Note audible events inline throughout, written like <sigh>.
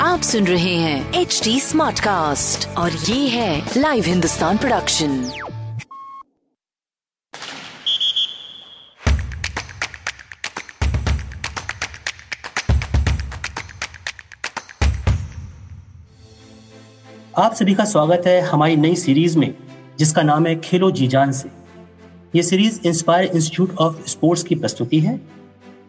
आप सुन रहे हैं एच डी स्मार्ट कास्ट और ये है लाइव हिंदुस्तान प्रोडक्शन आप सभी का स्वागत है हमारी नई सीरीज़ में, जिसका नाम है खेलो जी जान से। ये series inspire institute of sports की प्रस्तुति है।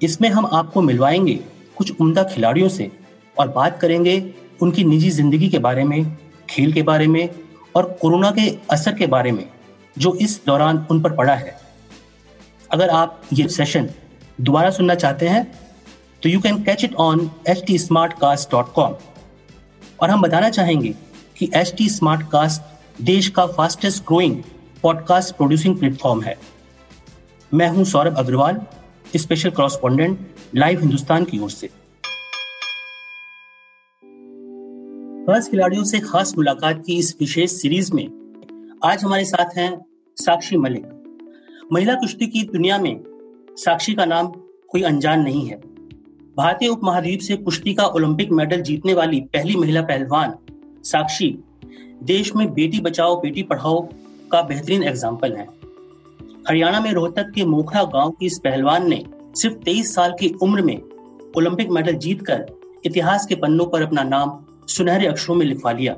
इसमें हम आपको मिलवाएँगे कुछ उम्दा खिलाड़ियों से और बात करेंगे उनकी निजी ज़िंदगी के बारे में, खेल के बारे में और कोरोना के असर के बारे में, जो इस दौरान उन पर पड़ा है। अगर आप ये सेशन दोबारा सुनना चाहते हैं तो you can catch it on H T smart cast dot com और हम बताना चाहेंगे कि एच टी स्मार्ट कास्ट देश का fastest growing podcast producing platform है। मैं हूँ Saurabh Agarwal special correspondent live Hindustan की ओर से। खास खिलाड़ियों से खास मुलाकात की इस विशेष सीरीज़ में आज हमारे साथ हैं साक्षी मलिक। महिला कुश्ती की दुनिया में साक्षी का नाम कोई अनजान नहीं है। भारतीय उपमहाद्वीप से कुश्ती का ओलंपिक मेडल जीतने वाली पहली महिला पहलवान साक्षी, देश में बेटी बचाओ, बेटी पढ़ाओ का बेहतरीन एग्ज़ाम्पल है। हरियाणा में रोहतक के मोखड़ा गाँव की इस पहलवान ने सिर्फ़ 23 साल की उम्र में ओलंपिक मेडल जीतकर इतिहास के पन्नों पर अपना नाम सुनहरे अक्षरों में लिखवा लिया।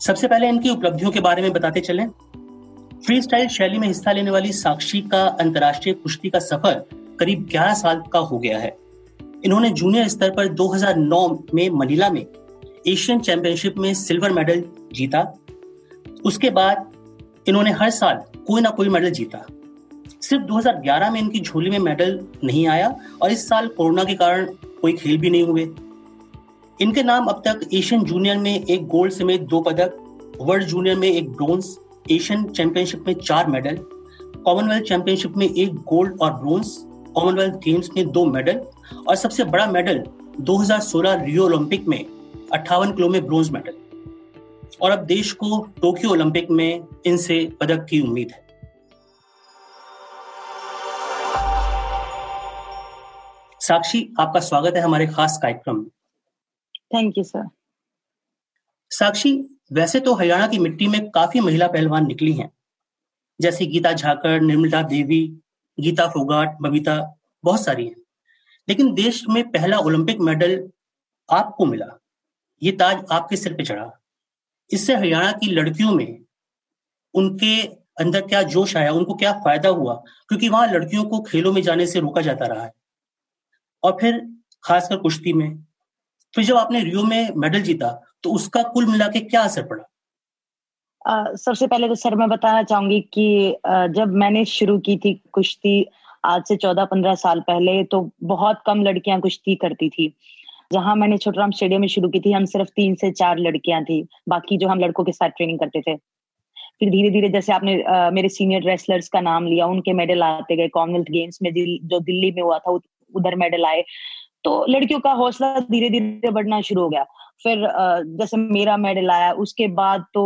सबसे पहले इनकी उपलब्धियों के बारे में बताते चलें। फ्री स्टाइल शैली में हिस्सा लेने वाली साक्षी का अंतर्राष्ट्रीय कुश्ती का सफ़र करीब 11 साल का हो गया है। इन्होंने जूनियर स्तर पर 2009 में मनीला में एशियन चैंपियनशिप में सिल्वर मेडल जीता। उसके बाद इन्होंने हर साल कोई ना कोई मेडल जीता। सिर्फ़ 2011 में इनकी झोली में मेडल नहीं आया और इस साल कोरोना के कारण कोई खेल भी नहीं हुए। इनके नाम अब तक एशियन जूनियर में एक गोल्ड समेत दो पदक, वर्ल्ड जूनियर में एक ब्रोंज, एशियन चैंपियनशिप में चार मेडल, कॉमनवेल्थ चैंपियनशिप में एक गोल्ड और ब्रोंज, कॉमनवेल्थ गेम्स में दो मेडल और सबसे बड़ा मेडल 2016 रियो ओलंपिक में अट्ठावन किलो में ब्रोंज मेडल। और अब देश को टोक्यो ओलंपिक में इनसे पदक की उम्मीद है। साक्षी आपका स्वागत है हमारे खास कार्यक्रम में। थैंक यू सर साक्षी वैसे तो हरियाणा की मिट्टी में काफ़ी महिला पहलवान निकली हैं। जैसे गीता झाकर निर्मला देवी गीता फोगाट बबीता बहुत सारी हैं। लेकिन देश में पहला ओलंपिक मेडल आपको मिला। ये ताज आपके सिर पे चढ़ा। इससे हरियाणा की लड़कियों में उनके अंदर क्या जोश आया, उनको क्या फ़ायदा हुआ? क्योंकि वहाँ लड़कियों को खेलों में जाने से रोका जाता रहा है। और फिर खासकर कुश्ती में, फिर जब आपने रियो में मेडल जीता तो उसका कुल मिला के क्या असर पड़ा? सबसे पहले तो सर, मैं बताना चाहूँगी कि जब मैंने शुरू की थी कुश्ती, आज से चौदह पंद्रह साल पहले तो बहुत कम लड़कियाँ कुश्ती करती थी। जहाँ मैंने छोटराम स्टेडियम में शुरू की थी हम सिर्फ़ तीन से चार लड़कियाँ थी बाकी जो हम लड़कों के साथ ट्रेनिंग करते थे। फिर धीरे धीरे जैसे आपने आ, मेरे सीनियर रेसलर्स का नाम लिया उनके मेडल आते गए कॉमनवेल्थ गेम्स में दिल, जो दिल्ली में हुआ था उधर मेडल आए। तो लड़कियों का हौसला धीरे धीरे बढ़ना शुरू हो गया। फिर जैसे मेरा मेडल आया उसके बाद तो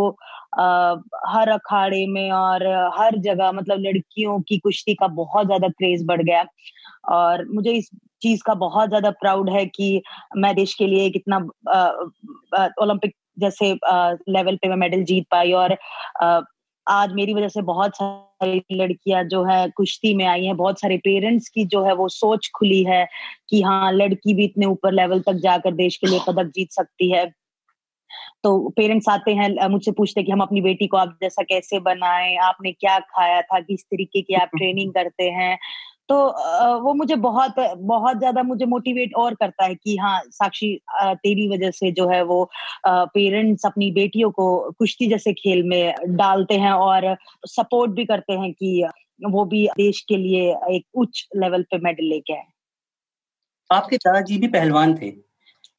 हर अखाड़े में और हर जगह मतलब लड़कियों की कुश्ती का बहुत ज़्यादा क्रेज बढ़ गया। और मुझे इस चीज़ का बहुत ज़्यादा प्राउड है कि मैं देश के लिए कितना ओलंपिक जैसे लेवल पे मैं मेडल जीत पाई और आज मेरी वजह से बहुत सारी लड़कियाँ जो है कुश्ती में आई हैं बहुत सारे पेरेंट्स की जो है वो सोच खुली है कि हाँ लड़की भी इतने ऊपर लेवल तक जाकर देश के लिए पदक जीत सकती है। तो पेरेंट्स आते हैं मुझसे पूछते हैं कि हम अपनी बेटी को आप जैसा कैसे बनाएँ आपने क्या खाया था किस तरीके की आप <laughs> ट्रेनिंग करते हैं? तो वो मुझे बहुत बहुत ज़्यादा मुझे मोटिवेट और करता है कि हाँ साक्षी तेरी वजह से जो है वो पेरेंट्स अपनी बेटियों को कुश्ती जैसे खेल में डालते हैं और सपोर्ट भी करते हैं कि वो भी देश के लिए एक उच्च लेवल पे मेडल लेके आए। आपके दादाजी भी पहलवान थे।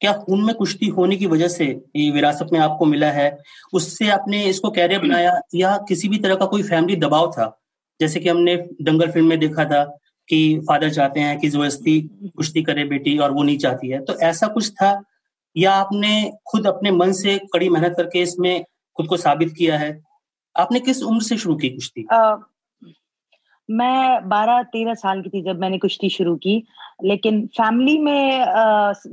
क्या खून में कुश्ती होने की वजह से ये विरासत में आपको मिला है? उससे आपने इसको कैरियर बनाया या किसी भी तरह का कोई फैमिली दबाव था? जैसे कि हमने दंगल फ़िल्म में देखा था। कि फादर चाहते हैं कि ज़बरदस्ती कुश्ती करे बेटी और वो नहीं चाहती है। तो ऐसा कुछ था या आपने खुद अपने मन से कड़ी मेहनत करके इसमें खुद को साबित किया है? आपने किस उम्र से शुरू की कुश्ती? मैं बारह तेरह साल की थी जब मैंने कुश्ती शुरू की। लेकिन फैमिली में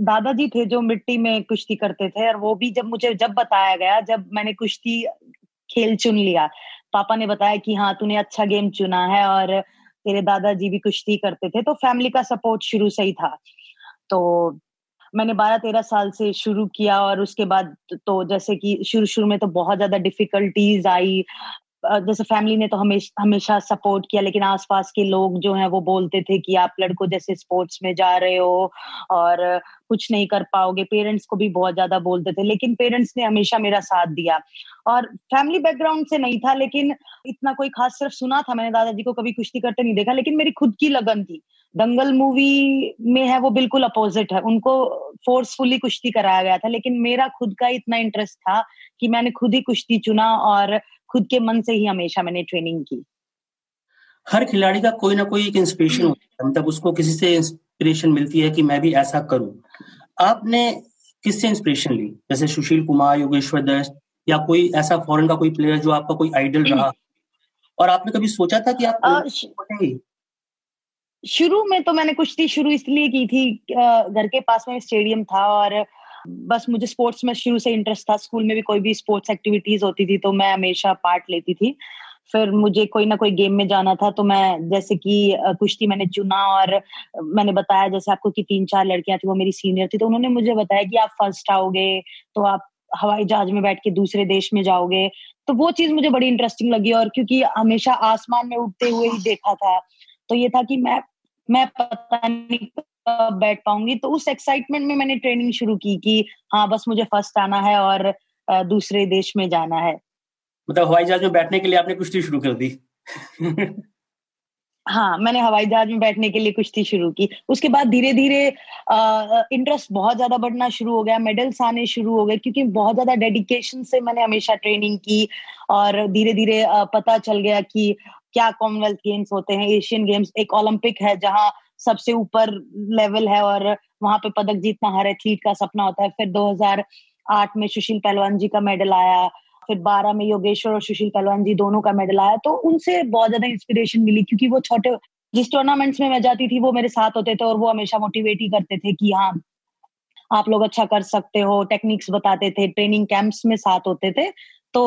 दादाजी थे जो मिट्टी में कुश्ती करते थे और वो भी जब मुझे, जब बताया गया, जब मैंने कुश्ती खेल चुन लिया, पापा ने बताया कि हाँ तूने अच्छा गेम चुना है और तेरे दादाजी भी कुश्ती करते थे तो फैमिली का सपोर्ट शुरू से ही था। तो मैंने बारह तेरह साल से शुरू किया और उसके बाद तो जैसे कि शुरू शुरू में तो बहुत ज़्यादा डिफिकल्टीज आई जैसे फैमिली ने तो हमेशा हमेशा सपोर्ट किया, लेकिन आसपास के लोग जो हैं वो बोलते थे कि आप लड़कों जैसे स्पोर्ट्स में जा रहे हो और कुछ नहीं कर पाओगे। पेरेंट्स को भी बहुत ज़्यादा बोलते थे, लेकिन पेरेंट्स ने हमेशा मेरा साथ दिया। और फैमिली बैकग्राउंड से नहीं था, लेकिन इतना कोई खास सिर्फ़ सुना था मैंने, दादाजी को कभी कुश्ती करते नहीं देखा, लेकिन मेरी खुद की लगन थी। दंगल मूवी में है वो बिल्कुल अपोजिट है। उनको फोर्सफुली कुश्ती कराया गया था, लेकिन मेरा खुद का इतना इंटरेस्ट था कि मैंने खुद ही कुश्ती चुना और खुद के मन से ही हमेशा मैंने ट्रेनिंग की। हर खिलाड़ी का कोई ना कोई एक इंस्पिरेशन होता है। मतलब उसको किसी से इंस्पिरेशन मिलती है कि मैं भी ऐसा करूँ। आपने किससे इंस्पिरेशन ली? जैसे सुशील कुमार योगेश्वर दत्त या कोई ऐसा फॉरेन का कोई प्लेयर जो आपका कोई आइडल रहा और आपने कभी सोचा था कि आप शुरू में तो मैंने कुश्ती शुरू इसलिए की थी घर के पास में स्टेडियम था और बस मुझे स्पोर्ट्स में शुरू से इंटरेस्ट था। स्कूल में भी कोई भी स्पोर्ट्स एक्टिविटीज़ होती थी तो मैं हमेशा पार्ट लेती थी। फिर मुझे कोई ना कोई गेम में जाना था तो मैं जैसे कि कुश्ती मैंने चुना और मैंने बताया जैसे आपको कि तीन चार लड़कियाँ थी, वो मेरी सीनियर थी तो उन्होंने मुझे बताया कि आप फ़र्स्ट आओगे तो आप हवाई जहाज़ में बैठ के दूसरे देश में जाओगे। तो वो चीज़ मुझे बड़ी इंटरेस्टिंग लगी और क्योंकि हमेशा आसमान में उठते हुए ही देखा था। तो ये था कि मैं मैं पता नहीं बैठ पाऊँगी। तो उस एक्साइटमेंट में मैंने ट्रेनिंग शुरू की कि हाँ बस मुझे फ़र्स्ट आना है और दूसरे देश में जाना है। मतलब हवाई जहाज़ में बैठने के लिए आपने कुश्ती शुरू कर दी। <laughs> हाँ मैंने हवाई जहाज़ में बैठने के लिए कुश्ती शुरू की। उसके बाद धीरे धीरे इंटरेस्ट बहुत ज़्यादा बढ़ना शुरू हो गया मेडल्स आने शुरू हो गए क्योंकि बहुत ज़्यादा डेडिकेशन से मैंने हमेशा ट्रेनिंग की और धीरे धीरे पता चल गया कि क्या कॉमनवेल्थ गेम्स होते हैं एशियन गेम्स एक ओलंपिक है जहाँ सबसे ऊपर लेवल है और वहाँ पे पदक जीतना हर एथलीट का सपना होता है। फिर 2008 में सुशील पहलवान जी का मेडल आया, फिर 12 में योगेश्वर और सुशील पहलवान जी दोनों का मेडल आया। तो उनसे बहुत ज़्यादा इंस्पिरेशन मिली क्योंकि वो छोटे, जिस टूर्नामेंट्स में मैं जाती थी वो मेरे साथ होते थे और वो हमेशा मोटिवेट ही करते थे कि हाँ आप लोग अच्छा कर सकते हो टेक्निक्स बताते थे ट्रेनिंग कैंप्स में साथ होते थे। तो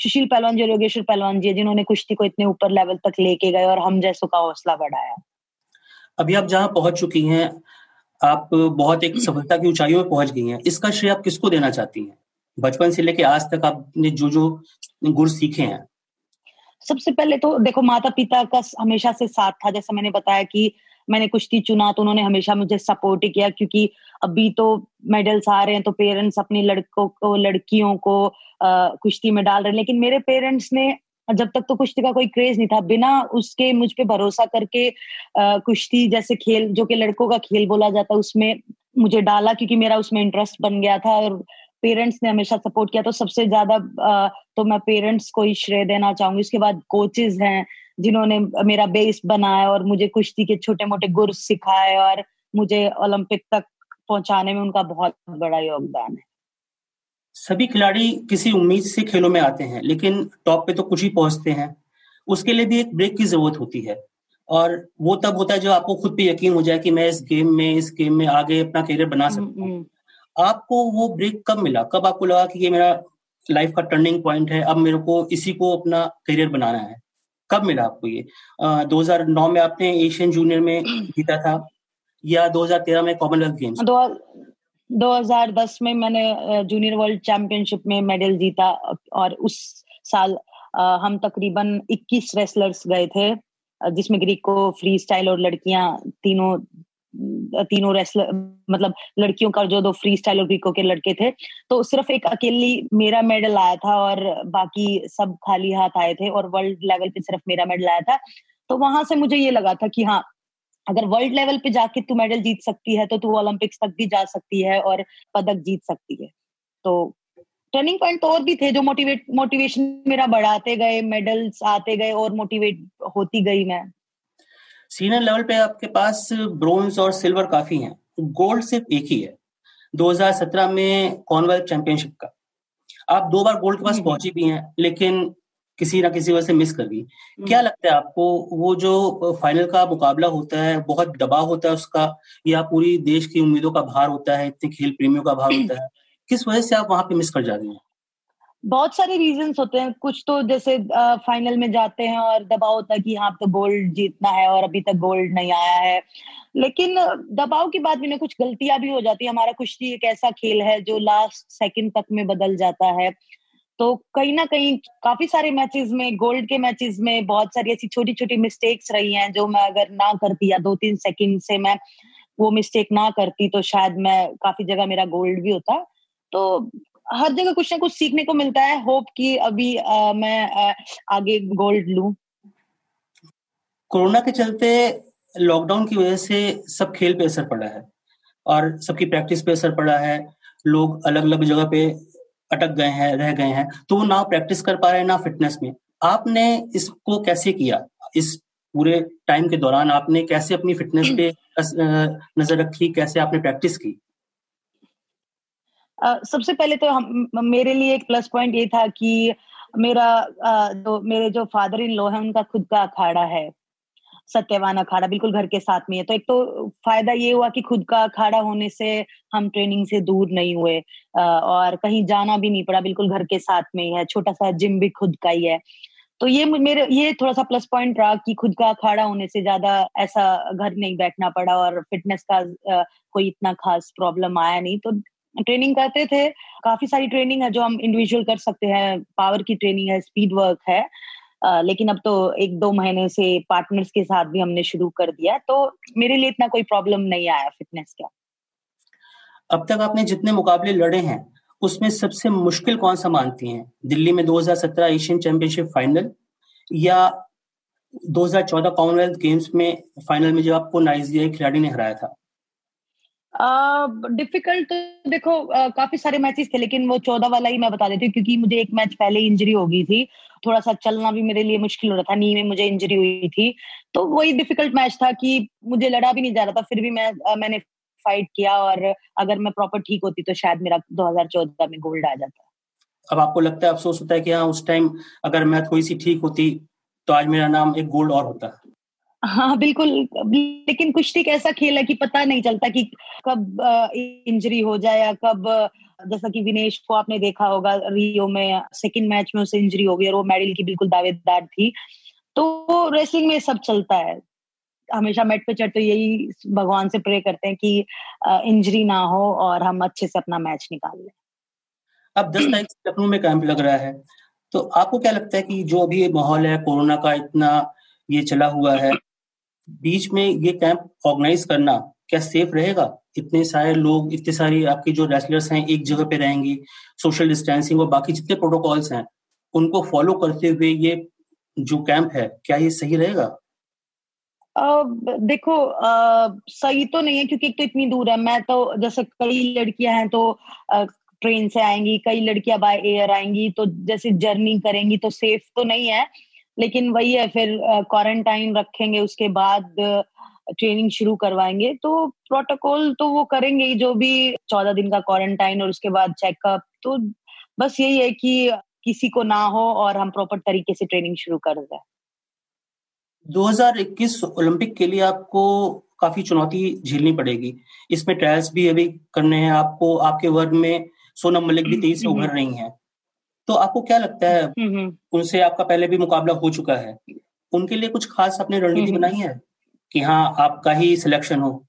सुशील पहलवान जी और योगेश्वर पहलवान जी जिन्होंने कुश्ती को इतने ऊपर लेवल तक लेके गए और हम जैसों का हौसला बढ़ाया। अभी आप जहाँ पहुँच चुकी हैं आप बहुत एक सफलता की ऊंचाइयों में पहुँच गई हैं। इसका श्रेय आप किसको देना चाहती हैं? बचपन से लेके आज तक आपने जो जो गुण सीखे हैं। सबसे पहले तो देखो माता पिता का हमेशा से साथ था। जैसा मैंने बताया कि मैंने कुश्ती चुना तो उन्होंने हमेशा मुझे सपोर्ट ही किया क्योंकि अभी तो मेडल्स आ रहे हैं तो पेरेंट्स अपने लड़कों को लड़कियों को कुश्ती में डाल रहे हैं। लेकिन मेरे पेरेंट्स ने जब तक तो कुश्ती का कोई क्रेज नहीं था, बिना उसके मुझ पे भरोसा करके कुश्ती जैसे खेल, जो कि लड़कों का खेल बोला जाता, उसमें मुझे डाला क्योंकि मेरा उसमें इंटरेस्ट बन गया था और पेरेंट्स ने हमेशा सपोर्ट किया। तो सबसे ज़्यादा तो मैं पेरेंट्स को ही श्रेय देना चाहूँगी। उसके बाद कोचेज हैं, जिन्होंने मेरा बेस बनाया और मुझे कुश्ती के छोटे मोटे गुर सिखाए और मुझे ओलंपिक तक पहुँचाने में उनका बहुत बड़ा योगदान है। सभी खिलाड़ी किसी उम्मीद से खेलों में आते हैं लेकिन टॉप पे तो कुछ ही पहुँचते हैं। उसके लिए भी एक ब्रेक की ज़रूरत होती है। और वो तब होता है जब आपको खुद पे यकीन हो जाए कि मैं इस गेम में इस गेम में आगे अपना करियर बना हम्म, सकता हूँ। हम्म। आपको वो ब्रेक कब मिला? कब आपको लगा कि ये मेरा लाइफ का टर्निंग पॉइंट है अब मेरे को इसी को अपना करियर बनाना है? कब मिला आपको ये? दो हज़ार नौ में आपने एशियन जूनियर में <clears throat> जीता था या 2013 में कॉमनवेल्थ गेम्स 2010 में मैंने जूनियर वर्ल्ड चैंपियनशिप में मेडल जीता और उस साल हम तकरीबन 21 रेसलर्स गए थे जिसमें ग्रीको फ्री स्टाइल और लड़कियाँ तीनों तीनों रेसलर मतलब लड़कियों का जो दो फ्री स्टाइल और ग्रीको के लड़के थे। तो सिर्फ़ एक अकेली मेरा मेडल आया था और बाकी सब खाली हाथ आए थे और वर्ल्ड लेवल पे सिर्फ़ मेरा मेडल आया था। तो वहाँ से मुझे ये लगा था कि हाँ अगर वर्ल्ड लेवल पे जाके तू मेडल जीत सकती है तो तू ओलंपिक्स तक भी जा सकती है और पदक जीत सकती है। तो टर्निंग पॉइंट तो और भी थे जो मोटिवेट मोटिवेशन मेरा बढ़ाते गए मेडल्स आते गए और मोटिवेट होती गई मैं। सीनियर लेवल पे आपके पास ब्रोंज और सिल्वर काफ़ी हैं। गोल्ड सिर्फ़ एक ही है। 2017 में कॉमनवेल्थ चैंपियनशिप का। आप दो बार गोल्ड के पास। पहुँची भी हैं लेकिन किसी ना किसी वजह से मिस कर दी। हम्म। क्या लगता है आपको वो जो फाइनल का मुकाबला होता है बहुत दबाव होता है उसका या पूरी देश की उम्मीदों का भार होता है इतने खेल प्रेमियों का भार होता है किस वजह से आप वहाँ पे मिस कर जाते हैं? बहुत सारे रीजंस होते हैं। कुछ तो जैसे फाइनल में जाते हैं और दबाव होता है कि हाँ तो गोल्ड जीतना है और अभी तक गोल्ड नहीं आया है। लेकिन दबाव की भी ना कुछ गलतियाँ भी हो जाती है। हमारा कुश्ती एक ऐसा खेल है जो लास्ट सेकंड तक में बदल जाता है। तो कहीं ना कहीं काफ़ी सारे मैचेस में गोल्ड के मैचेस में बहुत सारी ऐसी छोटी छोटी मिस्टेक्स रही हैं जो मैं अगर ना करती या दो तीन सेकंड से मैं वो मिस्टेक ना करती तो शायद मैं काफ़ी जगह मेरा गोल्ड भी होता। तो हर जगह कुछ ना कुछ सीखने को मिलता है। होप कि अभी आ, मैं आ, आगे गोल्ड लू। कोरोना के चलते लॉकडाउन की वजह से सब खेल पे असर पड़ा है और सबकी प्रैक्टिस पे असर पड़ा है। लोग अलग अलग जगह पे अटक गए हैं, रह गए हैं तो वो ना प्रैक्टिस कर पा रहे हैं ना फिटनेस में। आपने इसको कैसे किया? इस पूरे टाइम के दौरान आपने कैसे अपनी फिटनेस पे नज़र रखी? कैसे आपने प्रैक्टिस की? सबसे पहले तो हम मेरे लिए एक प्लस पॉइंट ये था कि मेरा जो, मेरे जो फादर इन लॉ है, उनका खुद का अखाड़ा है। सत्यवान अखाड़ा बिल्कुल घर के साथ में है। तो एक तो फ़ायदा ये हुआ कि खुद का अखाड़ा होने से हम ट्रेनिंग से दूर नहीं हुए। और कहीं जाना भी नहीं पड़ा, बिल्कुल घर के साथ में ही है। छोटा सा जिम भी खुद का ही है। तो ये मेरे, ये थोड़ा सा प्लस पॉइंट रहा कि खुद का अखाड़ा होने से ज़्यादा ऐसा घर नहीं बैठना पड़ा और फिटनेस का कोई इतना खास प्रॉब्लम आया नहीं। तो ट्रेनिंग करते थे। काफ़ी सारी ट्रेनिंग है जो हम इंडिविजुअल कर सकते हैं। पावर की ट्रेनिंग है स्पीड वर्क है। लेकिन अब तो एक दो महीने से पार्टनर्स के साथ भी हमने शुरू कर दिया तो मेरे लिए इतना कोई प्रॉब्लम नहीं आया फिटनेस का। अब तक आपने जितने मुकाबले लड़े हैं, उसमें सबसे मुश्किल कौन सा मानती हैं? दिल्ली में 2017 एशियन चैंपियनशिप फाइनल या 2014 कॉमनवेल्थ गेम्स में फाइनल में जब आपको नाइजीरिया खिलाड़ी ने हराया था? डिफ़िकल्ट तो देखो uh, काफ़ी सारे मैचेस थे लेकिन वो चौदह वाला ही मैं बता देती हूँ क्योंकि मुझे एक मैच पहले इंजरी हो गई थी। थोड़ा सा चलना भी मेरे लिए मुश्किल हो रहा था नी में मुझे इंजरी हुई थी। तो वही डिफ़िकल्ट मैच था कि मुझे लड़ा भी नहीं जा रहा था फिर भी मैं uh, मैंने फाइट किया और अगर मैं प्रॉपर ठीक होती तो शायद मेरा 2014 में गोल्ड आ जाता। अब आपको लगता है अफसोस होता है कि हाँ उस टाइम अगर मैं थोड़ी सी ठीक होती तो आज मेरा नाम एक गोल्ड और होता। हाँ बिल्कुल। लेकिन कुश्ती एक ऐसा खेल है कि पता नहीं चलता कि कब इंजरी हो जाए या कब जैसा कि विनेश को आपने देखा होगा, रियो में सेकंड मैच में उसे इंजरी हो गई और वो मेडल की बिल्कुल दावेदार थी। तो रेसलिंग में सब चलता है। हमेशा मेट पे चढ़ते यही भगवान से प्रे करते हैं कि इंजरी ना हो और हम अच्छे से अपना मैच निकाल लें। अब दस तारीख से लखनऊ में कैंप लग रहा है। तो आपको क्या लगता है कि जो अभी माहौल है, कोरोना का इतना ये चला हुआ है बीच में ये कैंप ऑर्गेनाइज करना क्या सेफ़ रहेगा? इतने सारे लोग इतने सारी आपके जो रेसलर्स हैं एक जगह पे रहेंगी सोशल डिस्टेंसिंग और बाकी जितने प्रोटोकॉल्स हैं उनको फॉलो करते हुए ये जो कैंप है क्या ये सही रहेगा? देखो आ, सही तो नहीं है क्योंकि एक तो इतनी दूर है। मैं तो जैसे कई लड़कियाँ हैं तो आ, ट्रेन से आएँगी कई लड़कियाँ बाय एयर आएँगी तो जैसे जर्नी करेंगी तो सेफ़ तो नहीं है। लेकिन वही है, फिर क्वारंटाइन रखेंगे, उसके बाद ट्रेनिंग शुरू करवाएँगे। तो प्रोटोकॉल तो वो करेंगे ही, जो भी चौदह दिन का क्वारंटाइन और उसके बाद चेकअप तो बस यही है कि किसी को ना हो और हम प्रॉपर तरीके से ट्रेनिंग शुरू कर दें। 2021 ओलंपिक के लिए आपको काफ़ी चुनौती झेलनी पड़ेगी। इसमें ट्रायल्स भी अभी करने हैं। आपको, आपके वर्ग में सोनम मलिक भी तेज़ी से उभर रही हैं। तो आपको क्या लगता है? हम्म, हम्म। उनसे आपका पहले भी मुकाबला हो चुका है। उनके लिए कुछ खास अपनी रणनीति हम्म, बनाई है? कि हाँ आपका ही सिलेक्शन हो।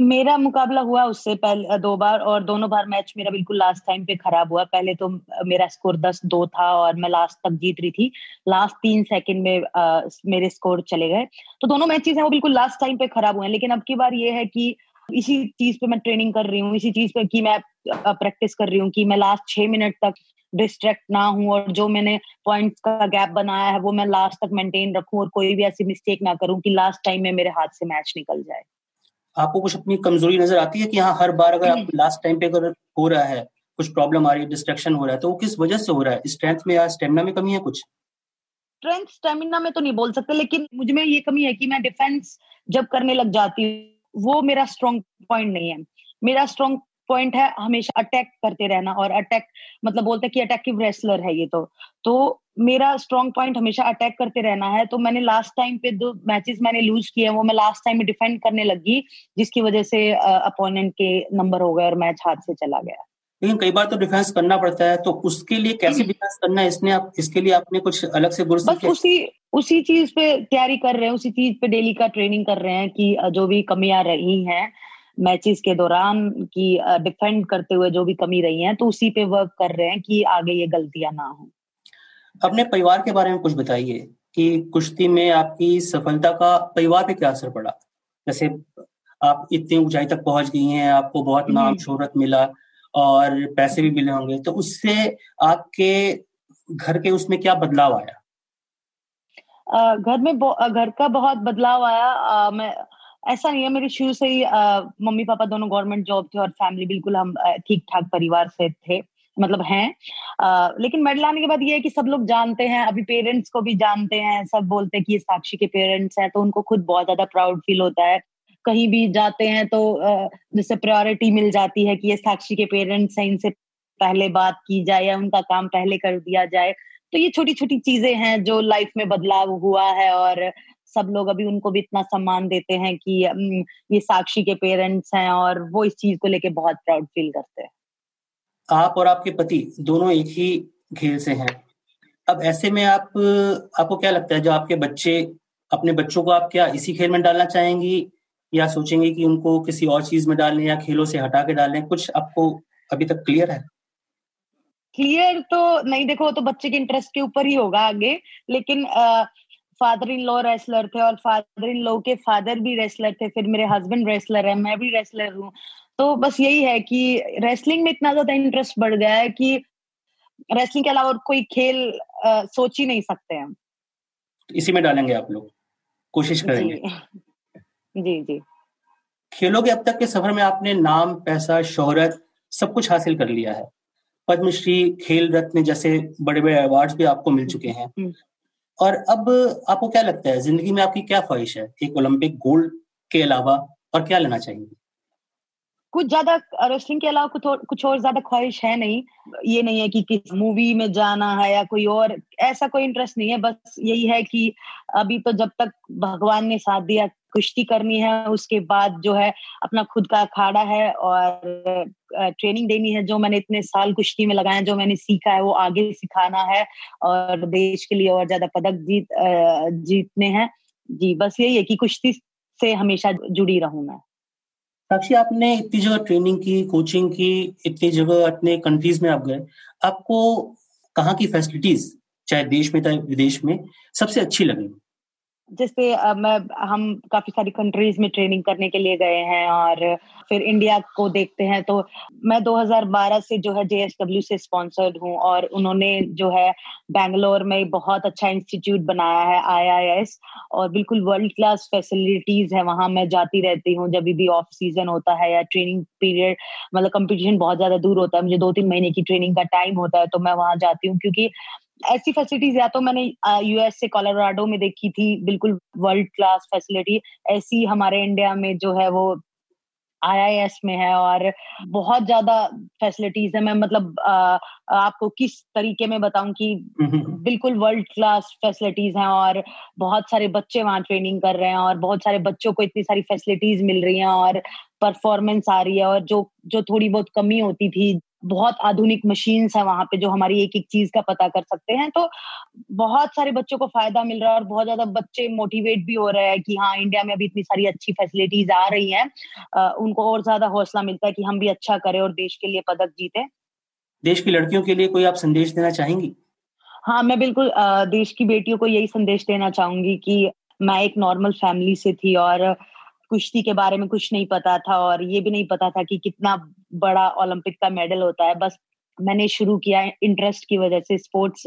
मेरा मुकाबला हुआ उससे पहले दो बार और दोनों बार मैच मेरा बिल्कुल लास्ट टाइम पे खराब हुआ। पहले तो मेरा स्कोर दस दो था और मैं लास्ट तक जीत रही थी। लास्ट तीन सेकंड में आ, मेरे स्कोर चले गए। तो दोनों मैचेस हैं वो बिल्कुल लास्ट टाइम पे खराब हुए हैं। लेकिन अब की बार ये है कि इसी चीज़ पे मैं ट्रेनिंग कर रही हूँ इसी चीज़ पे कि मैं प्रैक्टिस कर रही हूँ कि मैं लास्ट छह मिनट तक डिस्ट्रैक्ट ना हूँ और जो मैंने पॉइंट्स का गैप बनाया है वो मैं लास्ट तक मेंटेन रखूँ और कोई भी ऐसी मिस्टेक ना करूँ कि लास्ट टाइम में मेरे हाथ से मैच निकल जाए। आपको कुछ अपनी कमज़ोरी नज़र आती है कि हाँ हर बार अगर आप लास्ट टाइम पे अगर हो रहा है कुछ प्रॉब्लम आ रही है डिस्ट्रक्शन हो रहा है तो वो किस वजह से हो रहा है? स्ट्रेंथ में या स्टेमिना में कमी है कुछ? स्ट्रेंथ स्टेमिना में तो नहीं बोल सकते लेकिन मुझमें ये कमी है कि मैं डिफेंस जब करने लग जाती हूँ वो मेरा स्ट्रॉन्ग पॉइंट नहीं है। मेरा स्ट्रॉन्ग पॉइंट है हमेशा अटैक करते रहना और अटैक मतलब बोलते हैं कि अटैकिव रेसलर है ये तो। तो मेरा स्ट्रॉन्ग पॉइंट हमेशा अटैक करते रहना है। तो मैंने लास्ट टाइम पे दो मैचेस मैंने लूज किए वो मैं लास्ट टाइम में डिफेंड करने लगी जिसकी वजह से अपोनेंट के नंबर हो गए और मैच हाथ से चला गया। लेकिन कई बार तो डिफेंस करना पड़ता है तो उसके लिए कैसे डिफेंस करना है? इसने आप इसके लिए आपने कुछ अलग से गुर बस उसी उसी चीज़ पे तैयारी कर रहे हैं उसी चीज़ पे डेली का ट्रेनिंग कर रहे हैं कि जो भी कमियाँ रही हैं मैचेस के दौरान की डिफेंड करते हुए जो भी कमी रही है तो उसी पे वर्क कर रहे हैं कि आगे ये गलतियाँ ना हो। अपने परिवार के बारे में कुछ बताइए कि कुश्ती में आपकी सफलता का परिवार पे क्या असर पड़ा? जैसे आप इतनी ऊंचाई तक पहुँच गई हैं आपको बहुत नाम हम्म। शोहरत मिला और पैसे भी मिले होंगे तो उससे आपके घर के उसमें क्या बदलाव आया? घर में घर का बहुत बदलाव आया। आ, मैं ऐसा नहीं है मेरे शुरू से ही मम्मी पापा दोनों गवर्नमेंट जॉब थे और फैमिली बिल्कुल हम ठीक ठाक परिवार से थे मतलब हैं। आ, लेकिन मेडल आने के बाद ये है कि सब लोग जानते हैं अभी पेरेंट्स को भी जानते हैं सब बोलते हैं कि ये साक्षी के पेरेंट्स हैं तो उनको खुद बहुत ज़्यादा प्राउड फील होता है। कहीं भी जाते हैं तो जैसे प्रायोरिटी मिल जाती है कि ये साक्षी के पेरेंट्स हैं इनसे पहले बात की जाए या उनका काम पहले कर दिया जाए तो ये छोटी छोटी चीज़ें हैं जो लाइफ में बदलाव हुआ है और सब लोग अभी उनको भी इतना सम्मान देते हैं कि ये साक्षी के पेरेंट्स हैं और वो इस चीज़ को लेके बहुत प्राउड फील करते हैं। आप और आपके पति दोनों एक ही खेल से हैं। अब ऐसे में आप आपको क्या लगता है जो आपके बच्चे अपने बच्चों को आप क्या इसी खेल में डालना चाहेंगी या सोचेंगे कि उनको किसी और चीज़ में डालने या खेलों से हटा के डालने कुछ आपको अभी तक क्लियर है? क्लियर तो नहीं देखो तो बच्चे के इंटरेस्ट के ऊपर ही होगा आगे लेकिन फादर इन लॉ रेसलर थे और फादर इन लॉ के फादर भी रेसलर थे फिर मेरे हस्बैंड रेसलर है मैं भी रेसलर हूँ। तो बस यही है कि रेसलिंग में इतना ज़्यादा इंटरेस्ट बढ़ गया है कि रेसलिंग के अलावा और कोई खेल आ, सोच ही नहीं सकते हम। इसी में डालेंगे आप लोग। कोशिश करेंगे। जी जी, जी। खेलों के अब तक के सफ़र में आपने नाम पैसा शोहरत सब कुछ हासिल कर लिया है। पद्मश्री खेल रत्न जैसे बड़े बड़े अवार्ड्स भी आपको मिल चुके हैं। हम्म। और अब आपको क्या लगता है, ज़िंदगी में आपकी क्या ख्वाहिश है? एक ओलंपिक गोल्ड के अलावा और क्या लेना चाहिए कुछ ज़्यादा रेस्टिंग के अलावा कुछ और कुछ और ज़्यादा ख्वाहिश है नहीं। ये नहीं है कि किस मूवी में जाना है या कोई और, ऐसा कोई इंटरेस्ट नहीं है। बस यही है कि अभी तो जब तक भगवान ने साथ दिया कुश्ती करनी है, उसके बाद जो है अपना खुद का अखाड़ा है और ट्रेनिंग देनी है, जो मैंने इतने साल कुश्ती में लगाया जो मैंने सीखा है, वो आगे सिखाना है और देश के लिए और ज़्यादा पदक जीत जीतने हैं। जी, बस यही है कि कुश्ती से हमेशा जुड़ी रहूँ मैं। साक्षी, आपने इतनी जगह ट्रेनिंग की कोचिंग की, इतनी जगह अपने कंट्रीज़ में आप गए। आपको कहाँ की फैसिलिटीज़ चाहे देश में, चाहे विदेश में, सबसे अच्छी लगी? जैसे मैं, हम काफ़ी सारी कंट्रीज़ में ट्रेनिंग करने के लिए गए हैं और फिर इंडिया को देखते हैं तो मैं 2012 से जो है जेएसडब्ल्यू से स्पॉन्सर्ड हूँ और उन्होंने जो है बैंगलोर में बहुत अच्छा इंस्टीट्यूट बनाया है आईआईएस और बिल्कुल वर्ल्ड क्लास फैसिलिटीज़ है। वहाँ मैं जाती रहती हूँ जब भी ऑफ़ सीज़न होता है या ट्रेनिंग पीरियड मतलब कंपटीशन बहुत ज़्यादा दूर होता है। मुझे दो तीन महीने की ट्रेनिंग का टाइम होता है तो मैं वहाँ जाती हूँ क्योंकि ऐसी फैसिलिटीज़ या तो मैंने यूएस से कोलोराडो में देखी थी बिल्कुल वर्ल्ड क्लास फैसिलिटी ऐसी हमारे इंडिया में जो है वो आईआईएस में है और बहुत ज़्यादा फैसिलिटीज़ है। मैं मतलब आ, आपको किस तरीके में बताऊँ कि बिल्कुल वर्ल्ड क्लास फैसिलिटीज़ हैं और बहुत सारे बच्चे वहाँ ट्रेनिंग कर रहे हैं और बहुत सारे बच्चों को इतनी सारी फैसिलिटीज़ मिल रही हैं और परफॉर्मेंस आ रही है और जो जो थोड़ी बहुत कमी होती थी बहुत आधुनिक मशीन्स है वहाँ पे जो हमारी एक एक चीज़ का पता कर सकते हैं। तो बहुत सारे बच्चों को फ़ायदा मिल रहा है और बहुत ज़्यादा बच्चे मोटिवेट भी हो रहे हैं कि हाँ इंडिया में अभी इतनी सारी अच्छी फैसिलिटीज़ आ रही हैं। उनको और ज़्यादा हौसला मिलता है कि हम भी अच्छा करें और देश के लिए पदक जीते। देश की लड़कियों के लिए कोई आप संदेश देना चाहेंगी? हाँ मैं बिल्कुल देश की बेटियों को यही संदेश देना चाहूँगी कि मैं एक नॉर्मल फैमिली से थी और कुश्ती के बारे में कुछ नहीं पता था और ये भी नहीं पता था कि कितना बड़ा ओलंपिक का मेडल होता है। बस मैंने शुरू किया इंटरेस्ट की वजह से स्पोर्ट्स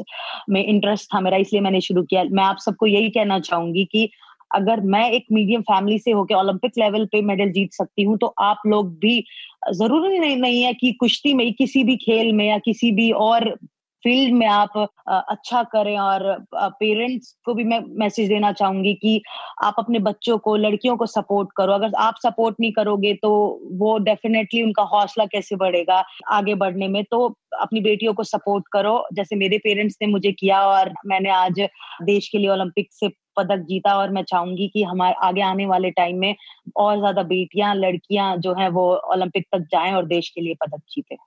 में इंटरेस्ट था मेरा इसलिए मैंने शुरू किया। मैं आप सबको यही कहना चाहूँगी कि अगर मैं एक मीडियम फैमिली से होकर ओलंपिक लेवल पे मेडल जीत सकती हूँ तो आप लोग भी ज़रूरी नहीं, नहीं है कि कुश्ती में किसी भी खेल में या किसी भी और फ़ील्ड में आप अच्छा करें और पेरेंट्स को भी मैं मैसेज देना चाहूँगी कि आप अपने बच्चों को, लड़कियों को सपोर्ट करो। अगर आप सपोर्ट नहीं करोगे तो वो डेफिनेटली उनका हौसला कैसे बढ़ेगा आगे बढ़ने में? तो अपनी बेटियों को सपोर्ट करो। जैसे मेरे पेरेंट्स ने मुझे किया और मैंने आज देश के लिए ओलंपिक से पदक जीता और मैं चाहूँगी कि हमारे आगे आने वाले टाइम में और ज़्यादा बेटियाँ, लड़कियाँ जो है वो ओलंपिक तक जाएँ और देश के लिए पदक जीते।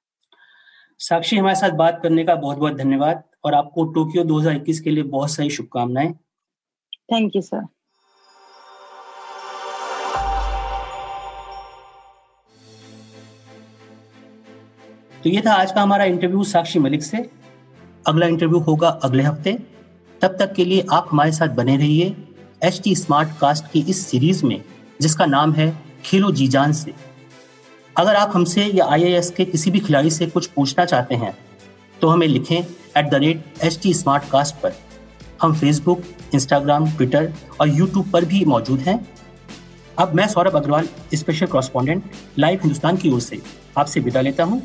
साक्षी हमारे साथ बात करने का बहुत बहुत धन्यवाद और आपको टोक्यो 2021 के लिए बहुत सारी शुभकामनाएँ। थैंक यू सर तो ये था आज का हमारा इंटरव्यू साक्षी मलिक से। अगला इंटरव्यू होगा अगले हफ़्ते। तब तक के लिए आप हमारे साथ बने रहिए एच टी स्मार्ट कास्ट की इस सीरीज़ में जिसका नाम है खेलो जी जान से। अगर आप हमसे या आई के किसी भी खिलाड़ी से कुछ पूछना चाहते हैं तो हमें लिखें at the rate H T smart cast पर। हम फेसबुक इंस्टाग्राम ट्विटर और यूट्यूब पर भी मौजूद हैं। अब मैं Saurabh Agarwal special correspondent live Hindustan की ओर से आपसे विदा लेता हूँ।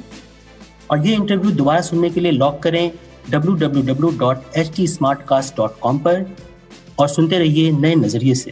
और ये इंटरव्यू दोबारा सुनने के लिए लॉग करें www.htsmartcast.com पर और सुनते रहिए नए नज़रिए से।